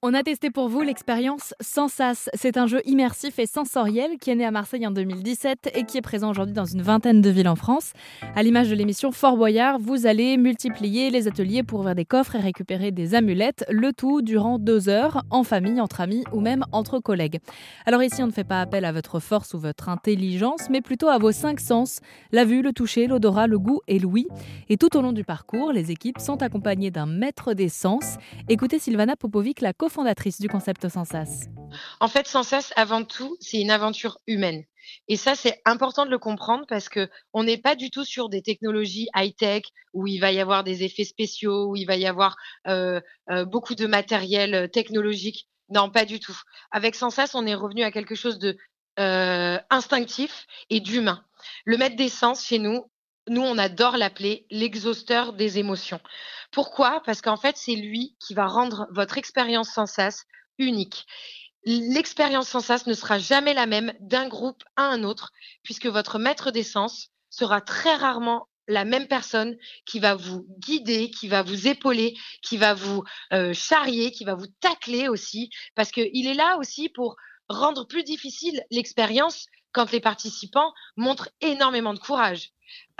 On a testé pour vous l'expérience Sensas. C'est un jeu immersif et sensoriel qui est né à Marseille en 2017 et qui est présent aujourd'hui dans une vingtaine de villes en France. À l'image de l'émission Fort Boyard, vous allez multiplier les ateliers pour ouvrir des coffres et récupérer des amulettes, le tout durant deux heures, en famille, entre amis ou même entre collègues. Alors ici, on ne fait pas appel à votre force ou votre intelligence, mais plutôt à vos cinq sens, la vue, le toucher, l'odorat, le goût et l'ouïe. Et tout au long du parcours, les équipes sont accompagnées d'un maître des sens. Écoutez Sylvana Popovic, la cofondatrice du concept Sensas. En fait, Sensas, avant tout, c'est une aventure humaine. Et ça, c'est important de le comprendre parce que on n'est pas du tout sur des technologies high-tech où il va y avoir des effets spéciaux, où il va y avoir euh, euh, beaucoup de matériel euh, technologique. Non, pas du tout. Avec Sensas, on est revenu à quelque chose de instinctif et d'humain. Le maître des sens chez nous, nous, on adore l'appeler l'exhausteur des émotions. Pourquoi? Parce qu'en fait, c'est lui qui va rendre votre expérience sans sas unique. L'expérience sans sas ne sera jamais la même d'un groupe à un autre, puisque votre maître d'essence sera très rarement la même personne qui va vous guider, qui va vous épauler, qui va vous euh, charrier, qui va vous tacler aussi, parce qu'il est là aussi pour rendre plus difficile l'expérience quand les participants montrent énormément de courage.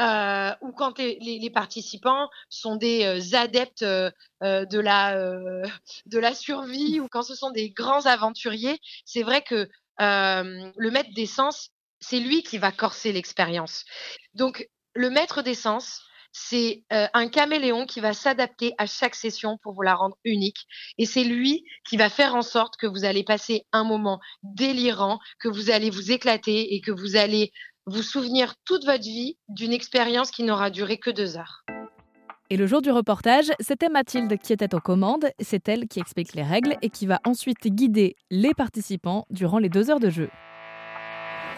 Euh, ou quand les, participants sont des euh, adeptes euh, de, la, de la survie, ou quand ce sont des grands aventuriers, c'est vrai que le maître d'essence, c'est lui qui va corser l'expérience. Donc, le maître d'essence, c'est un caméléon qui va s'adapter à chaque session pour vous la rendre unique. Et c'est lui qui va faire en sorte que vous allez passer un moment délirant, que vous allez vous éclater et que vous allez vous souvenir toute votre vie d'une expérience qui n'aura duré que deux heures. Et le jour du reportage, c'était Mathilde qui était aux commandes. C'est elle qui explique les règles et qui va ensuite guider les participants durant les deux heures de jeu.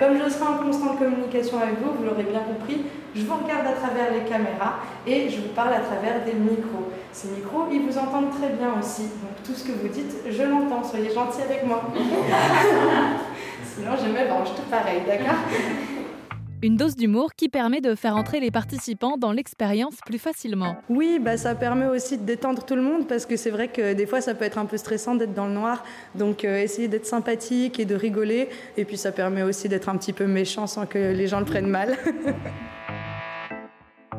Comme je serai en constante communication avec vous, vous l'aurez bien compris, je vous regarde à travers les caméras et je vous parle à travers des micros. Ces micros, ils vous entendent très bien aussi. Donc tout ce que vous dites, je l'entends. Soyez gentils avec moi. Sinon, je me venge tout pareil, d'accord? Une dose d'humour qui permet de faire entrer les participants dans l'expérience plus facilement. Oui, bah ça permet aussi de détendre tout le monde parce que c'est vrai que des fois ça peut être un peu stressant d'être dans le noir. Donc euh, essayer d'être sympathique et de rigoler. Et puis ça permet aussi d'être un petit peu méchant sans que les gens le prennent mal.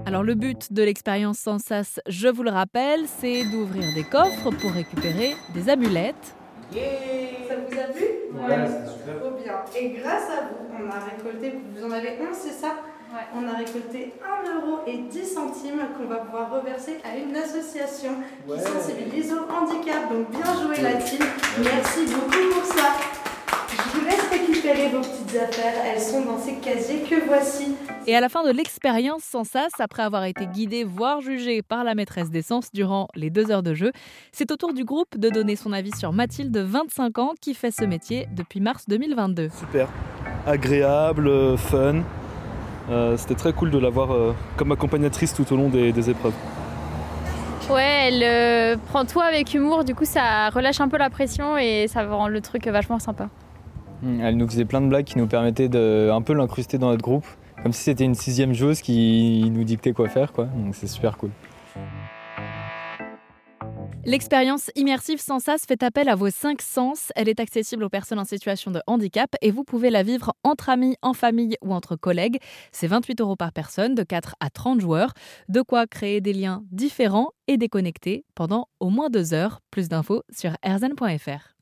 Alors le but de l'expérience sans sas, je vous le rappelle, c'est d'ouvrir des coffres pour récupérer des amulettes. Ça vous a plu Ouais, c'est super. Trop bien. Et grâce à vous, on a récolté, vous en avez un, c'est ça Ouais. On a récolté 1 euro et 10 centimes qu'on va pouvoir reverser à une association qui sensibilise au handicap. Donc bien joué la team. Merci beaucoup pour ça. Vos petites affaires. Elles sont dans ces casiers que voici. Et à la fin de l'expérience sans sas, après avoir été guidé, voire jugé par la maîtresse d'essence durant les deux heures de jeu, c'est au tour du groupe de donner son avis sur Mathilde, 25 ans, qui fait ce métier depuis mars 2022. Super, agréable, euh, fun. Euh, c'était très cool de l'avoir euh, comme accompagnatrice tout au long des, épreuves. Ouais, elle prend tout avec humour, du coup ça relâche un peu la pression et ça rend le truc vachement sympa. Elle nous faisait plein de blagues qui nous permettaient de un peu l'incruster dans notre groupe, comme si c'était une sixième joueuse qui nous dictait quoi faire, quoi. Donc c'est super cool. L'expérience immersive sans sas fait appel à vos cinq sens. Elle est accessible aux personnes en situation de handicap et vous pouvez la vivre entre amis, en famille ou entre collègues. C'est 28 euros par personne, de 4 à 30 joueurs. De quoi créer des liens différents et déconnectés pendant au moins deux heures. Plus d'infos sur erzen.fr.